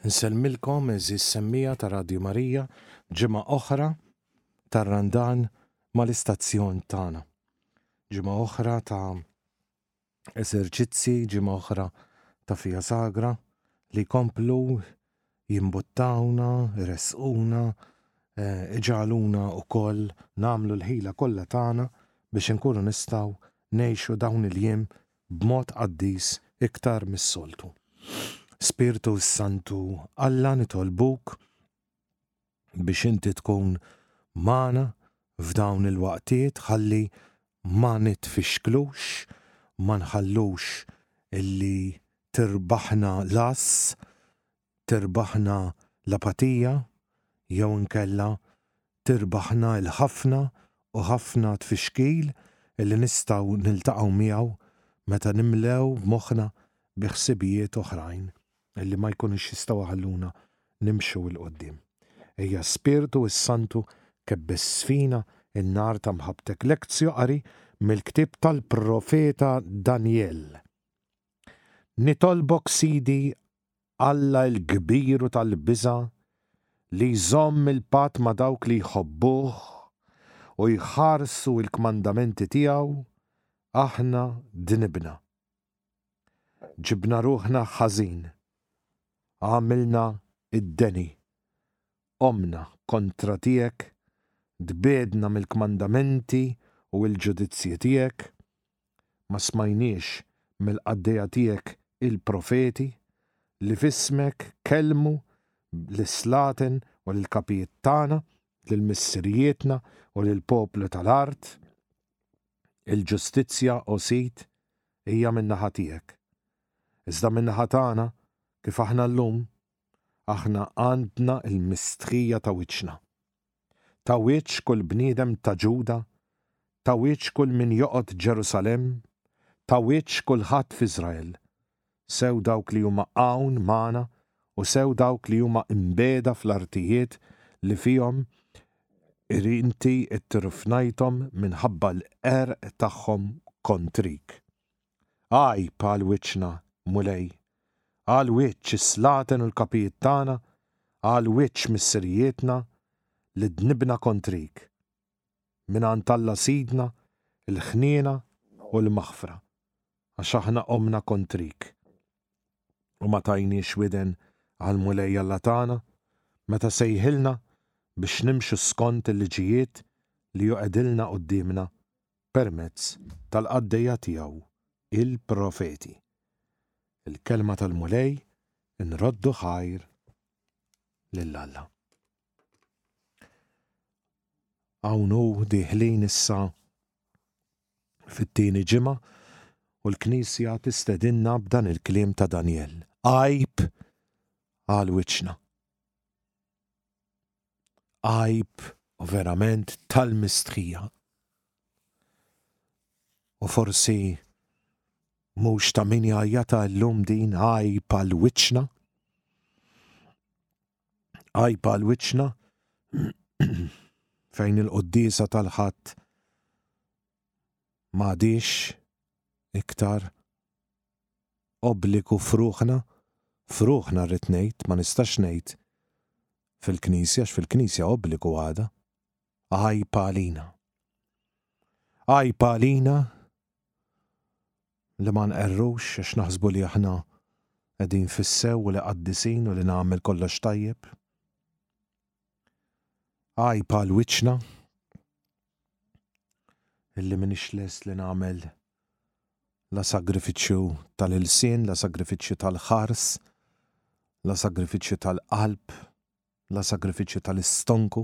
Nsellmilkom eżis semmija ta' Radju Marija ġimgħa oħra tar-Randan mal-istazzjon tagħna. Ġimgħa oħra ta' eżerċizzji ġimgħa oħra ta' Fija Sagra li jkomplu jimbuttawna, iressquna, iġegħluna wkoll nagħmlu l-ħila kollha tagħna biex inkunu nistgħu ngħixu dawn il-jiem b'mod qaddis iktar mis-soltu. Spirtu s-Santu Alla nitolbuk biex inti tkun magħna f'dawn il-waqtiet ħalli ma nitfixklux, ma nħallux illi tirbaħna l-għażż, tirbaħna l-apatija jew inkella tirbaħna l-ħafna u ħafna tfixkil illi nistgħu niltaqgħu miegħu meta nimlew moħħna bi ħsibijiet oħrajn. illi ma jkunux jistgħu jħalluna nimxu 'l quddiem. Ejja Spirtu s-Santu kebbes fina n-nar ta' mħabbtek Lectio Qari mill-ktieb tal-profeta Danjel Nitolbok Sidi Alla l-kbir u tal-biża' li jżomm il-patt ma' dawk li jħobbuh u jħarsu l-kmandamenti tiegħu, aħna dnibna. Ġibna ruħna ħażin. Għamilna id-deni. Qomna kontra tiegħek, tbiegħdna mill-kmandamenti u l-ġudizzji tiegħek, ma smajniex mill-qaddejja tiegħek il-profeti, li f'ismek kellmu lis-slaten u lill-kapijiet tagħna, lil missirijietna u lill-poplu tal-art. Il-ġustizzja, o Sid, hija min-naħa tiegħek. Iżda min-naħa tagħna, kif aħna llum, aħna għandna l-mistħija ta' wiċċna. Ta' wiċċ kull bniedem ta' Ġuda, ta' wiċċ kull min joqgħod Ġerusalemm, ta' wiċċ kulħadd f'Iżrael. sew dawk li huma hawn magħna u sew dawk li huma mbiegħda fl-artijiet li fihom Inti ttrufnajthom minħabba l-qerq tagħhom kontrik. Għajb għal wiċċna, Mulej! Għal wiċċ is-slaten u l-kapijiet tagħna, għal wiċċ missirijietna li dnibna kontrik. mingħand Alla Sidna, il-ħniena u l-maħfra, għax aħna qomna kontrik, u ma tajniex widen għall-Mulej Alla tagħna, meta sejħilna biex nimxu skont il-liġijiet li hu qegħdilna quddiemna permezz tal-qaddejja tiegħu, il-profeti. Il-kelma tal-Mulej inroddu ħajr lil Alla. Hawn hu dieħlin issa fit-tieni ġimgħa u l-Knisja tistedinna b'dan il-kliem ta' Danjel. Għajb għal wiċċna. Għajb u verament tal-mistħija. U forsi mhux ta' min jgħajjata llum din għajb għal wiċċna. għajpa għal wiċċna fejn il-qoddisa tal-ħadd m'għadix iktar obbligu fruħna, fruħna rrid ngħid, ma nistax ngħid fil-Knisja, fil-Knisja obbligu għada, għajpa għalina. Għajpa għalina Li ma nqerrux għax naħsbu li aħna qegħdin fis-sew u li qaddisin u li nagħmel kollox tajjeb. Għajb għal wiċċna illi m'iniex lest li nagħmel la sagrifiċċju tal-ilsien, la sagrifiċċju tal-ħars, la sagrifiċċju tal-qalb, la sagrifiċċju tal-istonku,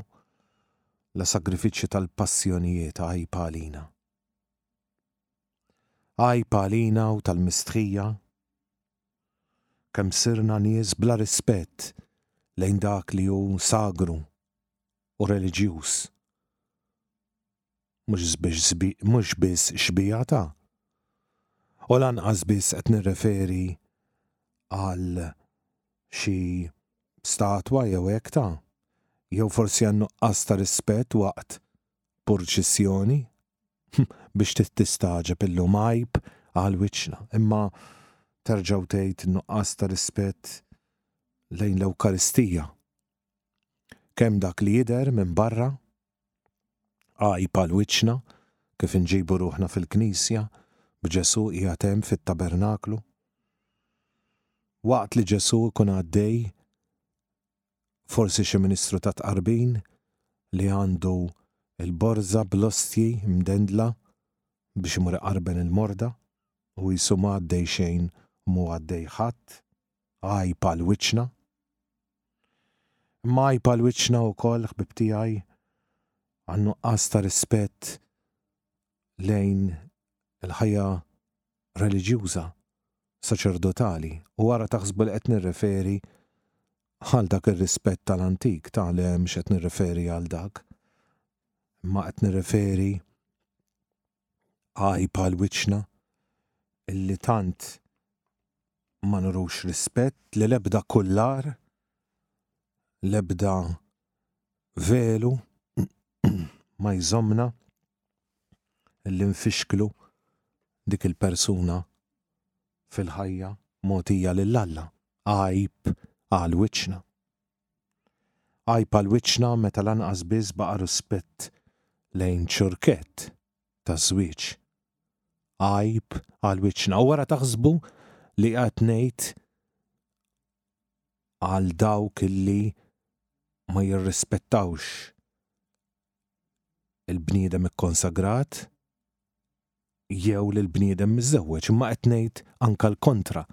la sagrifiċċju tal-passjonijiet għajb għalina. Għajb għalina u tal-mistħija kemm sirna nies bla rispett lejn dak li hu sagru u reliġjuż, mhux biss xbieha ta', u lanqas biss qed nirreferi għal xi statwa jew hekk ta', jew forsi għan-nuqqas ta' rispett waqt purċissjoni. biex tistagħġeb illum għajb għal wiċċna, imma terġa' u tgħid in-nuqqas ta' rispett lejn l-Ewkaristija. Kemm dak li jidher minn barra, għajb għal wiċċna, kif inġibu ruħna fil-Knisja, b'Ġesù qiegħed hemm fit-tabernaklu. Waqt li Ġesù jkun għaddej Forsi xi ministru ta' tqarbin li għandu l-borża bl-ostji mdendla biex imur iqarben il-morda u qisu ma għaddej xejn u mhu għaddej ħadd, għajb għal wiċċna. Imma għajb għal wiċċna wkoll, ħbieb tiegħi, għan-nuqqas ta' rispett lejn il-ħajja reliġjuża, saċerdotali, u ara taħsbu li qed nirreferi għal dak ir-rispett tal-antik, ta' le mhux qed nirreferi għal dak, imma qed nirreferi għajb għal wiċċna illi tant ma nurux rispett li l-ebda kullar, l-ebda velu ma jżommna li nfixklu dik il-persuna fil-ħajja mogħtija lil Alla, għajb għal wiċċna. Għajb għal wiċċna meta lanqas biss baqa' rispett lejn ċurkett taż-żwieġ. Għajb għal wiċċna. U wara taħsbu li qed ngħid għal dawk illi ma jirrispettawx il-bniedem ikkonsagrat jew lill-bniedem miżżewweġ, imma qed ngħid anke l-kontra,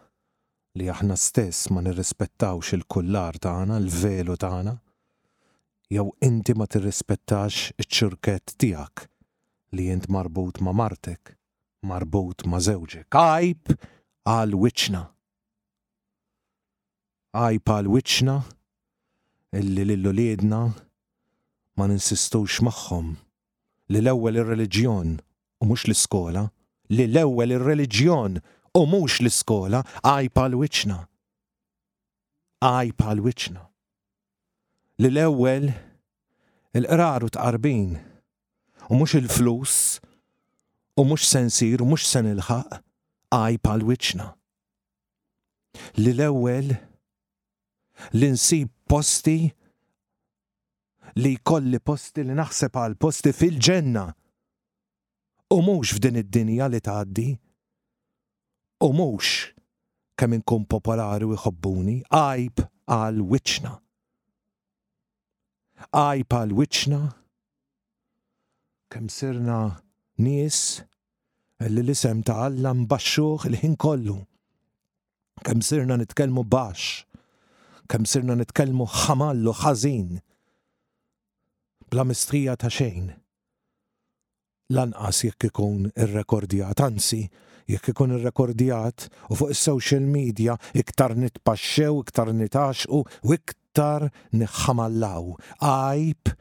li aħna stess ma nirrispettawx il-kullar tagħna, l-velu tagħna, jew inti ma tirrispettax iċ-ċurkett tiegħek li int marbut ma' martek, marbut ma' żewġek. Għajb għal wiċċna! Għajb għal wiċċna illi lil uliedna ma ninsistux magħhom li l-ewwel ir-reliġjon u mhux l-iskola, li l-ewwel ir-reliġjon u mhux l-iskola, għajb għal wiċċna, għajb għal wiċċna, li l-ewwel il-qrar u t-tqarbin u mhux il-flus u mhux se nsir u mhux se nilħaq, għajb għal wiċċna. li l-ewwel li nsib posti li jkolli posti li naħseb għal posti fil-ġenna u mhux f'din id-dinja li tgħaddi u mhux kemm inkun popolari u jħobbuni għajb għal wiċċna. Għajb għal wiċċna kemm sirna nies li l-isem ta' Alla nbaxxuh il-ħin kollu. Kemm sirna nitkellmu baxx, kemm sirna nitkellmu ħamallu ħażin bla mistrija ta' xejn. lanqas jekk ikun irrekordjat, anzi, jekk ikun irrekordjat u fuq is-social media, iktar nitpaxxew, iktar nitgħaxxqu u iktar niħħamallaw. Għajb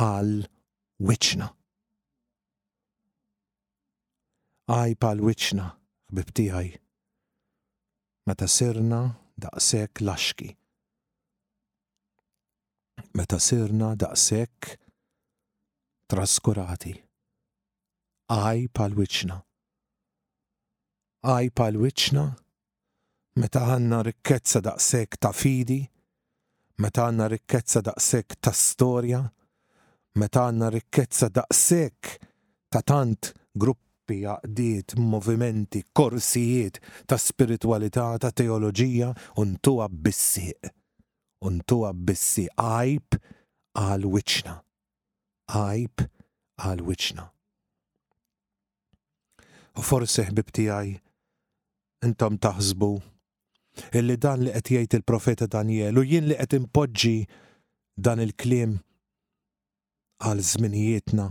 għal wiċċna. Għajb għal wiċċna, ħbieb tiegħi, meta sirna daqshekk laxki. meta sirna daqshekk traskurati. Għajb għal wiċċna. Għajb għal wiċċna meta għandna rikkezza daqshekk ta' fidi, meta għandna rikkezza daqshekk ta' storja, meta għandna rikkezza daqshekk ta' tant gruppi, għaqdiet, movimenti, korsijiet ta' spiritwalità, ta' teoloġija u ntuha bis-sieq. u ntu abbissi għajb għal wiċċna. Għajb għal wiċċna. U forsi ħbib tiegħi intom taħsbu illi dan li qed jgħid il-profeta Danielu jien li qed impoġġi dan il-kliem għal żminijietna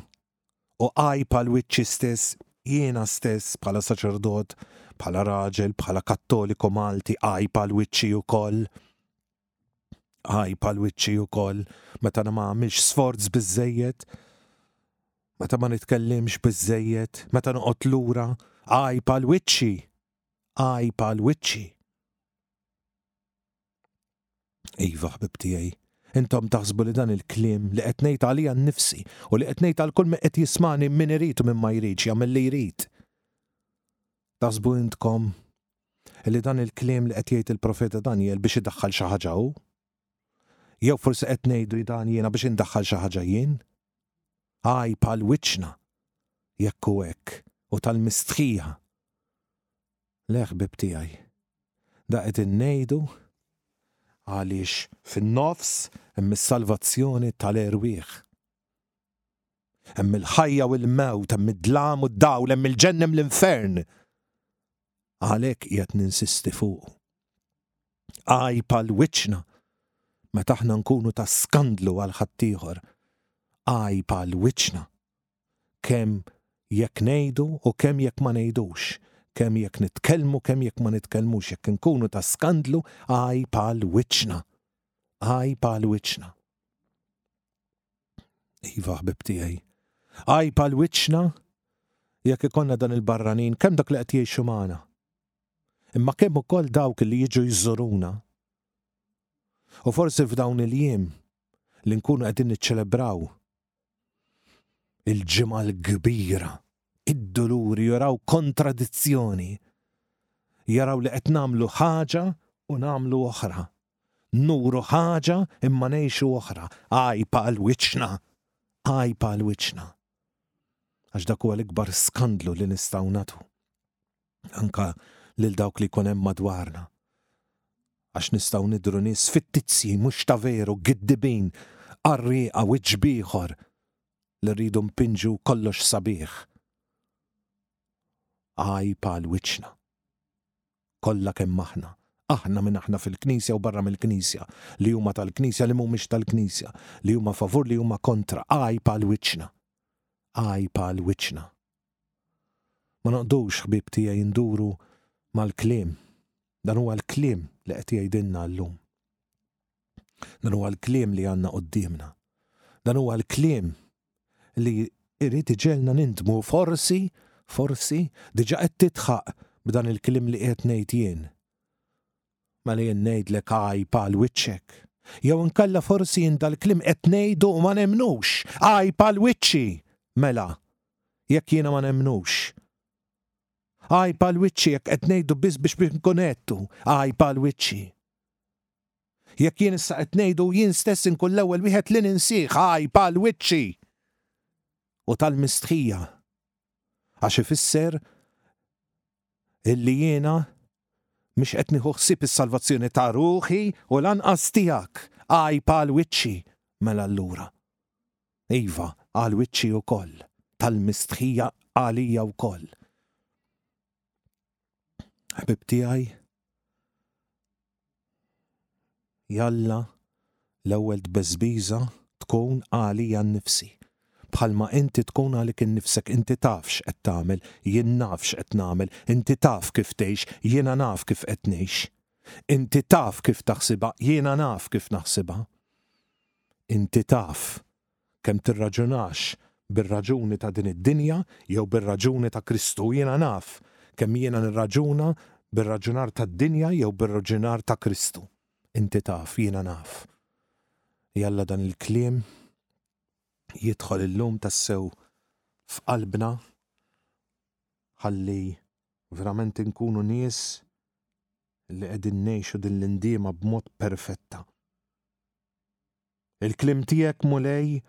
u għajb għal wiċċi stess, jiena stess bħala saċerdot, bħala raġel, bħala Kattoliku Malti għajb għal wiċċi wkoll ħaj pal wiċċi u koll, meta na ma għamilx sforz bizzejiet, meta ma nitkellimx bizzejiet, meta noqot lura, ħaj pal wiċċi, ħaj pal wiċċi. Iva, ħbib tiegħi, intom taħsbu li dan il-kliem li qed ngħid għalija nnifsi u li qed ngħid għal kull min qed jismani min irid u min ma jridx jagħmel li jrid. Taħsbu intkom li dan il-kliem li qed jgħid il-profeta Daniel biex idaħħal xi ħaġa hu? Jew forsi qed ngħidu dan jiena biex indaħħal xi ħaġa jien? Għaj bħal wiċċna jekk hu hekk u tal-mistħija Le ħbieb tiegħi. Da qegħdin ngħidu għaliex fin-nofs hemm is-salvazzjoni tal-erwieħ. Hemm il-ħajja u l-mewt, hemm id-dlam u d-dawl, hemm il-ġenna hemm l-infern. Għalhekk qiegħed ninsisti fuq. Għaj pal wiċċna meta aħna nkunu ta' skandlu għal ħaddieħor. Għaj pal wiċċna. kemm jekk ngħidu u kemm jekk ma ngħidux, kemm jekk nitkellmu kemm jekk ma nitkellmux, jekk inkunu ta' skandlu għajb għal wiċċna. Għajb għal wiċċna. Iva ħbib tiegħi. Għajb għal wiċċna jekk ikonna dan il-barranin kemm dak li qed jgħixu magħna. Imma kemm ukoll dawk li jiġu jżuruna. U forsi f'dawn il-jiem li nkunu qegħdin niċċelebraw Il-ġimgħa l-kbira, id-duluri jaraw kontradizzjoni. Jaraw li qed nagħmlu ħaġa u nagħmlu oħra. Nuru ħaġa imma ngħixu oħra. Għajpa għal wiċċna. Għajpa għal wiċċna. Għax dak huwa l-ikbar skandlu li nistgħu nagħtu. anka lil dawk li jkun hemm madwarna. Għax nistgħu nidru nies fittizji, mhux ta' veru, giddibin, qarrieqa u ġbieħor li rridu mpinġu kollox sabiħ. Għaj pal wiċċna. Kollha kemm aħna, aħna minn aħna fil-Knisja u barra mill-Knisja, li huma tal-Knisja li mhumiex tal-Knisja, li huma favur li huma kontra, għaj pal wiċċna. Għaj pal wiċċna. Ma noqgħdux, ħbieb tiegħi, nduru mal-kliem. Dan huwa l-kliem li qed jgħidilna llum. Dan huwa l-kliem li għandna quddiemna. Dan huwa l-kliem li jrid iġelna nindmu forsi, forsi, diġà qed titħaq b'dan il-kliem li qed ngħid jien. Mela jien ngħidlek għajb għal wiċċek. Jew inkella forsi jien dal-kliem qed ngħidu u ma nemmnux. Għajb għal wiċċi! Mela, jekk jiena ma nemmnux. Għajb għal wiċċi jekk qed ngħidu biss biex biex nkun għedtu, għajb għal wiċċi. Jekk jien issa qed ngħidu jien stess inkun l-ewwel wieħed li ninsih, għajb għal wiċċi. U tal-mistħija. Għax ifisser illi jiena mhux qed nieħu ħsieb is-salvazzjoni ta' ruħi u lanqas tiegħek, għajb għal wiċċi, mela allura. Iva, għal wiċċi wkoll, tal-mistħija għalija wkoll. Ħbib tiegħi, Jalla l-ewwel tbeżbiża tkun għalija nnifsi. Bħalma inti tkun għalik innifsek, inti taf x'qed tagħmel, jien naf x'qed nagħmel, inti taf kif tgħix, jiena naf kif qed ngħix. Inti taf kif taħsibha, jiena naf kif naħsibha. Inti taf Kemm tirraġunax bir-raġuni ta' din id-dinja jew bir-raġuni ta' Kristu? Jiena naf kemm jiena nirraġuna bir-raġunar tad-dinja jew bir-raġunar ta' Kristu. Inti taf, jiena naf. Jalla dan il-kliem jidħol illum tassew f'qalbna ħalli verament inkunu nies li qegħdin ngħixu din l-indiema b'mod perfetta. Il-kliem tiegħek, Mulej,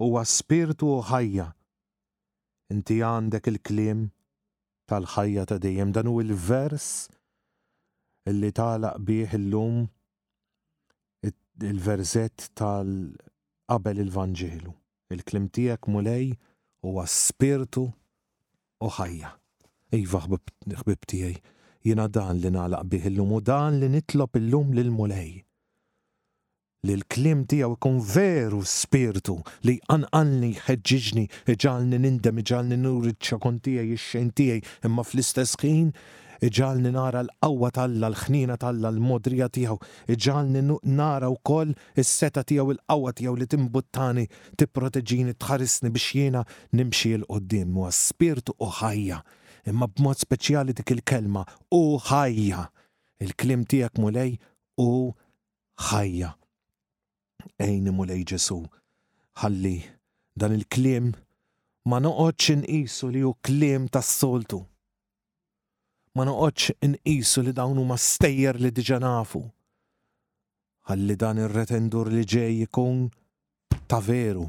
huwa spirtu u ħajja. Inti għandek il-kliem tal-ħajja ta' dejjem. Dan hu l-vers li tagħlaq bih illum il-verżett tal qabel il-Vanġelu. Il-kliem tiegħek, Mulej, huwa spirtu u ħajja. Iva, ħbib tiegħi, jiena dan li nagħlaq bih illum u dan li nitlob illum lill-Mulej. li l-kliem tiegħu jkun veru spirtu li jqanqalni, jħeġġiġni, iġagħalni nindem, iġagħalni nuri ċ-ċakun tiegħi, ix-xejn tiegħi, imma fl-istess ħin iġagħalni nara l-qawwa t'Alla, l-ħniena t'Alla, l-mogħdrija tiegħu, iġagħalni nara wkoll is-setgħa tiegħu, il-qawwa tiegħu li timbuttani, tipproteġini, tħarisni biex jiena nimxi 'l quddiem. Huwa spirtu u ħajja, imma b'mod speċjali dik il-kelma, hu ħajja! Il-kliem tiegħek, Mulej, hu ħajja. Għinni Mulej Ġesu' ħalli dan il-kliem ma noqgħodx inqisu li hu kliem tas-soltu. Ma noqgħodx inqisu li dawn huma stejjer li diġà nafu. Ħalli dan ir-retendur li ġej ikun Ta' veru,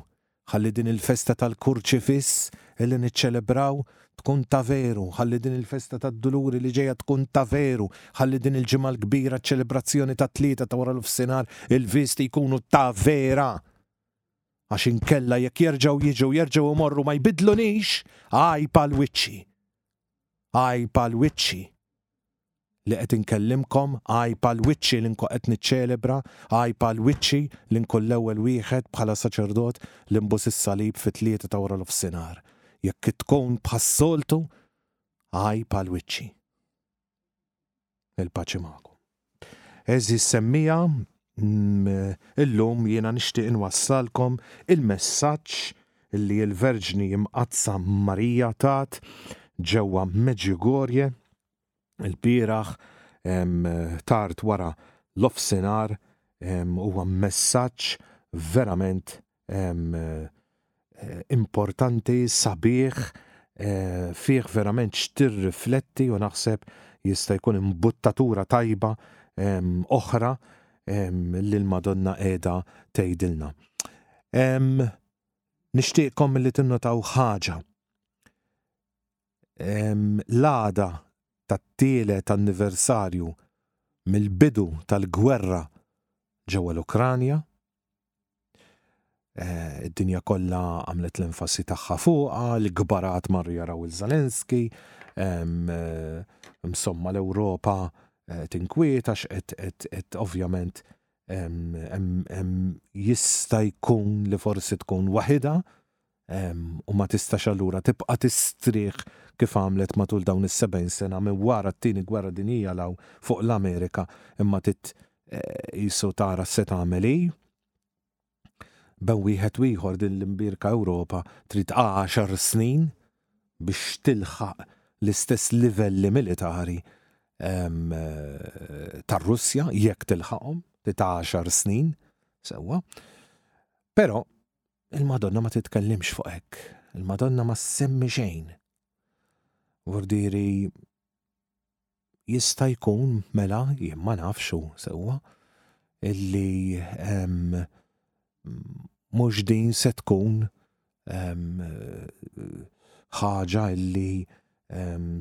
ħalli din il-festa tal-Kurċifiss li niċċelebraw tkun ta' veru, ħalli din il-festa tad-Duluri li ġejja tkun ta' veru, ħalli din il-Ġimgħa l-Kbira, ċ-ċelebrazzjoni tat-Tlieta ta' wara nofsinhar, il-visti jkunu ta' vera! Għax inkella jekk jerġgħu jiġu u jerġgħu imorru ma jbiddlunix, għajb għal wiċċi! Għajb għal wiċċi! li qed inkellimkom, għajb għal wiċċi li nkun qed niċċelebra, għajb għal wiċċi li nkun l-ewwel wieħed bħala saċerdot li nbus is-salib fit-tlieta ta' wara nofsinhar. Jekk tkun bħas-soltu, għajb għal wiċċi. Il-paċi magħkom. Eżi semmija, mm, illum jiena nixtieq inwassalkom il-messaġġ li l-Verġni imqazza Marija tat ġewwa Meġigorje il-bieraħ tard wara l-offsinar huwa messaġġ verament importanti, sabiħ, fih verament x'tirrifletti u naħseb jista' jkun imbuttatura tajba oħra li l-Madonna qiegħda tgħidilna. Nixtieqkom li tinnotaw ħaġa. L-għada tat-tielet anniversarju mill-bidu tal-gwerra ġewwa l-Ukranja, id-dinja kollha għamlet l-enfasi tagħha fuqha, l-kbar għad marru jaraw lil Zelensky, insomma l-Ewropa tinkwiet għax qed ovvjament hemm jista' jkun li forsi tkun waħidha u ma tistax allura tibqa' tistrieħ kif għamlet matul dawn is-70 sena minn wara t-Tieni Gwerra Dinjija 'l hawn fuq l-Amerika imma trid qisu tara x'se tagħmel hi. B'hemm wieħed u ieħor din l-imbierka Ewropa trid għaxar snin biex tilħaq l-istess livelli militari tar-Russja, jekk tilħaqhom, trid għaxar snin sewwa. Però Il-Madonna ma titkellimx fuq hekk. Il-Madonna ma ssemmi xejn. Vordiri jista' jkun mela jien ma nafx hu sewwa illi mhux din se tkun ħaġa illi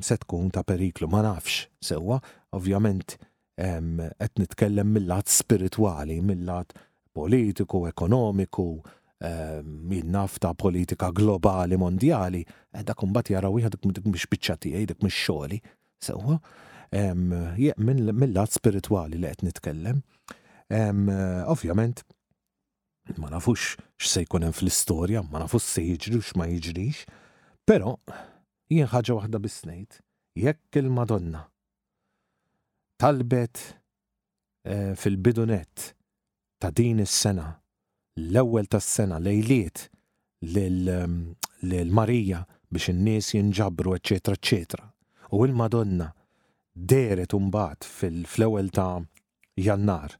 se tkun ta' periklu. Ma nafx sewwa, ovvjament qed nitkellem mill-lat spiritwali, mill-lat politiku, ekonomiku, min naf ta' politika globali mondjali, eh, dak imbagħad jara wieħed dik mhix biċċa tiegħi, dik mhix xogħli, sewwa. Mill-lat spiritwali li qed nitkellem. Ovvjament, ma nafux x'se jkun hemm fl-istorja, ma nafux se jiġri u x'ma jiġrix, però jien ħaġa waħda biss ngħid, jekk il-Madonna talbet fil-bidu nett ta' din is-sena, l-ewwel tas-sena, lejliet lil Marija biex in-nies jinġabru, eċċetera, eċċetera. U l-Madonna dehret imbagħad fl-ewwel ta' Jannar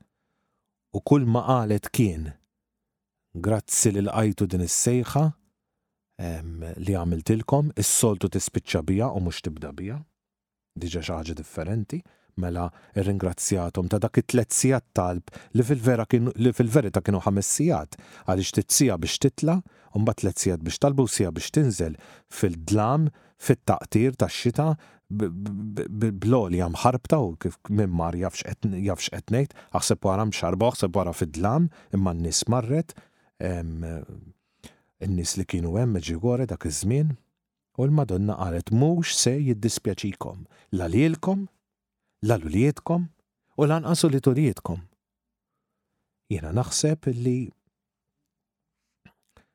u kull ma qalet kien, Grazzi li lqajtu din is-sejħa li għamiltilkom, is-soltu tispiċċa biha u mhux tibda biha. Diġa xi ħaġa differenti. Mela, irringrazzjathom ta' dak it-tliet sigħat talb li fil-vera kien li fil-verità kienu ħames sigħat, għaliex tit siegħa biex titla', u mbagħad tliet sigħat biex talba u siegħa biex tinżel fil-dlam, fit-taqtir tax-xita, bl-għolja mħarbta u kif min mar jaf x'qed jaf x'qed ngħid, aħseb wara mxarrba u aħseb wara fid-dlam, imma n-nies marret, in-nies li kienu hemm Medjugorje dak iż-żmien. U l-Madonna qalet, Mhux se jiddispjaċikom, la lilkom, la 'l uliedkom, u lanqas ulied uliedkom. Jiena naħseb li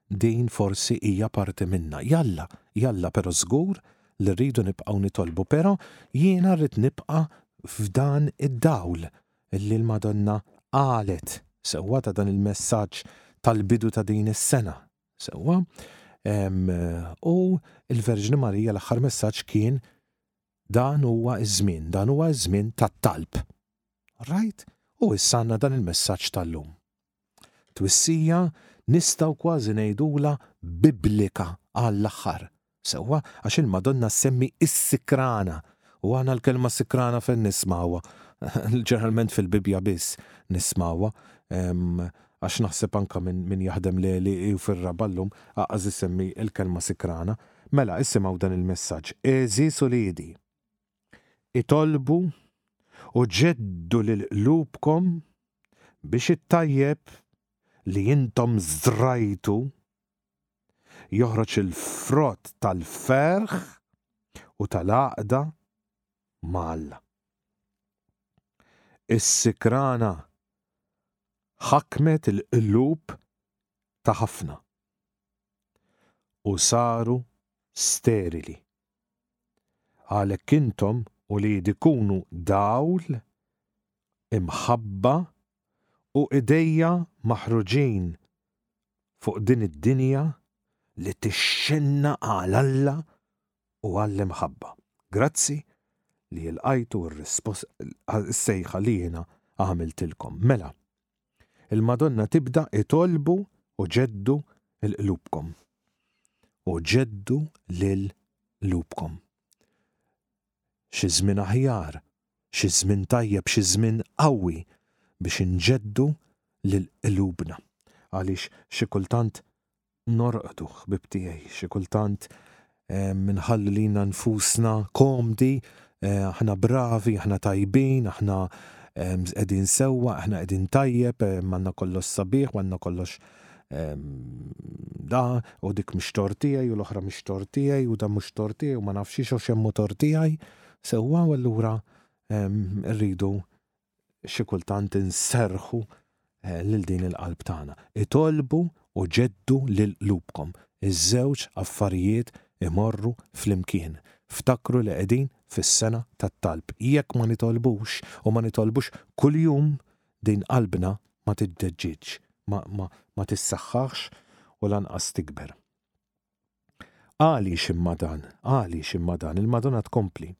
din forsi hija parti minna. Jalla, jalla, pero żgur li rridu nibqgħu nitolbu, pero jiena rrid nibqa' f'dan id-dawl li l-Madonna qalet sewwa ta' dan il-messaġġ tal-bidu ta' din is-sena. Sewwa. U l-Verġni Marija l-aħħar messaġġ kien dan huwa ż-żmien, dan huwa ż-żmien tat-talb. Rajt? U issa għandna dan il-messaġġ tal-lum. Twissija nistgħu kważi ngħidula biblika għall-aħħar Sewwa, għax il-Madonna ssemmi s-sikrana, u aħna l-kelma sikrana fejn nismgħuha? Ġeneralment fil-Bibbja biss nismgħuha, għax naħseb anke min jaħdem l-għeli u fir-raba' llum aqas isemmi l-kelma sikrana. Mela, isimgħu dan il-messaġġ, Għeżież uliedi, itolbu u ġeddu lil qlubkom biex it-tajjeb li intom żrajtu, joħroġ il-frott tal-ferħ u tal-għaqda ma' Alla. Is-sikrana ħakmet il-qlub ta' ħafna u saru sterili. Għalhekk intom, uliedi kunu dawl imħabba u idejja maħruġin fuq din id-dinja li tixxenna għal Alla u għall-imħabba. Grazzi li lqajtu s-sejħa li jiena għamiltilkom. Mela, il-Madonna tibda itolbu u ġeddu l-qlubkom. U ġeddu lil qlubkom. Xi żmien aħjar Xi żmien tajjeb, xi żmien qawwi biex inġeddu lil qlubna. Għaliex xi kultant norqdu, ħbieb tiegħi, xi kultant inħallu lilna nfusna komdi, aħna bravi, aħna tajbin, aħna qegħdin sewwa, aħna qegħdin tajjeb, għandna kollox sabiħ, għandna kollox da, u dik mhix tort tiegħi, u l-oħra mhix tort tiegħi, u dan mhux tort tiegħi, u ma nafx xiex għax hemm hu tort tiegħi. Sewwa u allura rridu xi kultant inserħu eh, lil din il-qalb tagħna. Itolbu u ġeddu lil qlubkom. Iż-żewġ affarijiet imorru flimkien. Ftakru li qegħdin fis-sena tat-talb. Jekk ma nitolbux u ma nitolbux kuljum din qalbna ma tiddeġġiġ, ma, ma, ma tissaħħaħx u lanqas tikber. Għaliex imma dan? Għaliex imma dan? Il-Madonna tkompli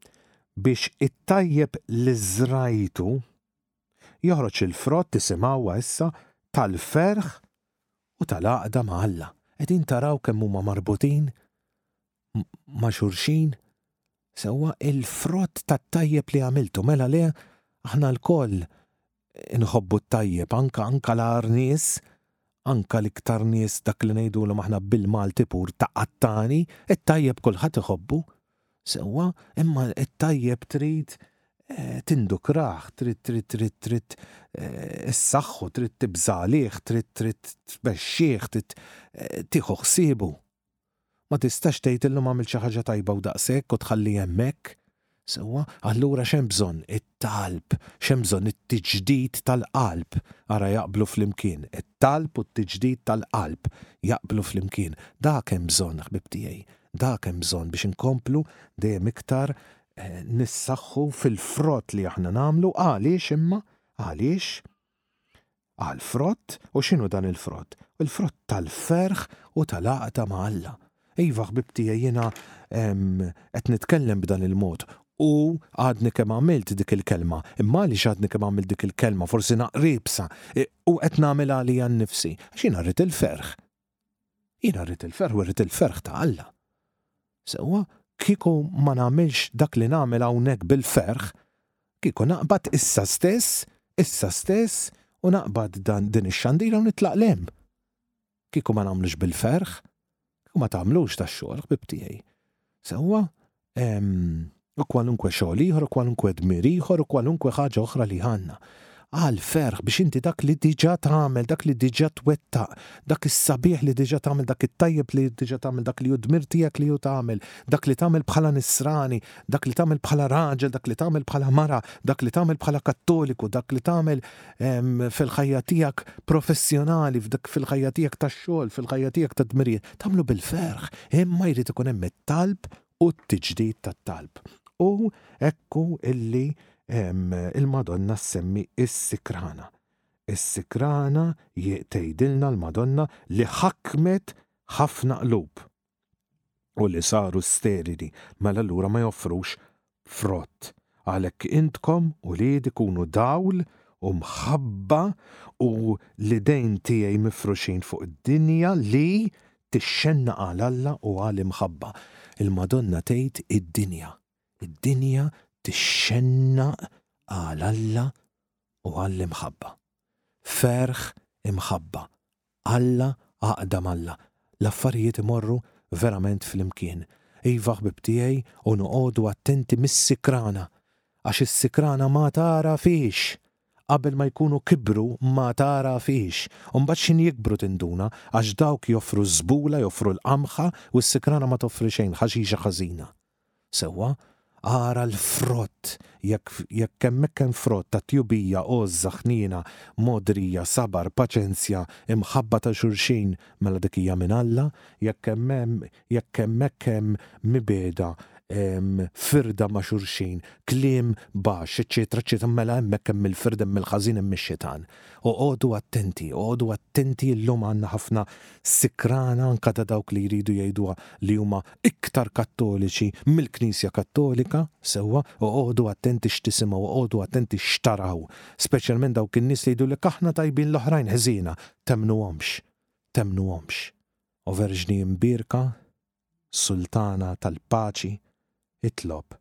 biex it-tajjeb li żrajtu joħroġ il-frott tisimgħuha issa tal-ferħ u tal-għaqda ma' Alla. Qegħdin taraw kemm huma marbutin ma' xulxin Sewwa il-frott tat-tajjeb li għamiltu. Mela le, aħna lkoll inħobbu t-tajjeb, anka anka l-agħar nies, anka l-iktar nies dak li ngħidulhom aħna bil-Malti pur ta' qattani, it-tajjeb kulħadd iħobbu. Sewwa, imma t-tajjeb trid eh, tindukrah, trid trid trid trid eh, issaħħu, trid tibżalih, trid trid tmexxih, trid eh, tieħu ħsiebu. Ma tistax tgħid illum għamilt xi ħaġa tajba u daqshekk u tħalli hemmhekk. Sewwa, allura x'hemm bżonn? It-talb! X'hemm bżonn? It-tiġdid tal-qalb! Ara jaqblu flimkien. It-talb u t-tiġdid tal-qalb jaqblu flimkien. Dak hemm bżonn, ħbieb tiegħi. Dak hemm bżonn biex inkomplu dejjem iktar nissaħħu fil-frott li aħna nagħmlu. Għaliex imma? Għaliex? Għal frott, u x'inhu dan il-frott? Il-frott tal-ferħ u tal-għaqda ma' Alla. Iva, ħbieb tiegħi, jiena qed nitkellem b'dan il-mod u għadni kemm għamilt dik il-kelma. Imma għaliex għadni kemm għamilt dik il-kelma, forsi naqra iebsa, u qed nagħmilha għalija nnifsi? Għax jiena rrid il-ferħ Jiena rrid il-ferħ u rrid il-ferħ ta' Alla. Sewwa, kieku ma nagħmilx dak li nagħmel hawnhekk bil-ferħ, kieku naqbad issa stess, issa stess, u naqbad dan din ix-xandira u nitlaq 'l hemm. Kieku ma nagħmlux bil-ferħ, kieku ma tagħmlux dax-xogħol, ħbieb tiegħi. Sewwa, u kwalunkwe xogħol ieħor u kwalunkwe dmir ieħor u kwalunkwe ħaġa oħra li għandna. Għal ferħ biex inti dak li diġà tagħmel, dak li diġà twettaq, dak is-sabiħ li diġà tagħmel, dak it-tajjeb li diġà tagħmel, dak li hu dmir tiegħek li hu tagħmel, dak li tagħmel bħala nisrani, dak li tagħmel bħala raġel, dak li tagħmel bħala mara, dak li tagħmel bħala Kattoliku, dak li tagħmel fil-ħajja tiegħek professjonali, fil-ħajja tiegħek tax-xogħol, fil-ħajja tiegħek ta' dmirijiet, tagħmlu bil-ferħ, imma jrid ikun hemm it-talb u t-tiġdid tat-talb. U ekku illi il-Madonna semmi is-sikrana. Is-sikrana tgħidilna l-Madonna li ħakmet ħafna qlub. u li saru sterili, mela allura ma joffrux frott. Għalhekk intkom, uliedi, kunu dawl u mħabba u l-idejn tiegħi mifruxin fuq id-dinja li tixxennaq għal Alla u għal imħabba. Il-Madonna tgħid id-dinja. Id-dinja tixxennaq għal Alla u għall-imħabba. Ferħ imħabba Alla, għaqda m'Alla. L-affarijiet imorru verament flimkien. Iva ħbieb tiegħi u noqogħdu attenti mis-sikrana. Għax is-sikrana ma tagħrafhiex. Qabel ma jkunu kibru ma tagħrafhiex. U mbagħad x'ħin jikbru tinduna għax dawk joffru ż-żbula joffru l-qamħa u s-sikrana ma toffri xejn, ħaxixa ħażina. Sewwa, ara l-frott, jekk, jekk hemmhekk hemm frott ta' tjubija, għożża, ħniena, mogħdrija, sabar, paċenzja, imħabba ta' xulxin, mela dik hija minn Alla, jekk hemm hemm, jekk hemmhekk hemm mibegħda, ehm, firda ma' xulxin, kliem baxx, eċċetera, eċċetera, mela hemmhekk hemm il-firda, hemm il-ħażin, hemm ix-xitan. Oqogħdu attenti, oqogħdu attenti illum għandna ħafna sikrana anke ta' dawk li jridu jgħiduha li huma iktar kattoliċi mill-Knisja Kattolika, sewwa, oqogħdu attenti x'tisimgħu, oqogħdu attenti x'taraw, speċjalment dawk in-nies li jgħidulek aħna tajbin l-oħrajn ħżiena, temnuhomx, temnuhomx. O Verġni Imbierka, Sultana tal-Paċi, itlob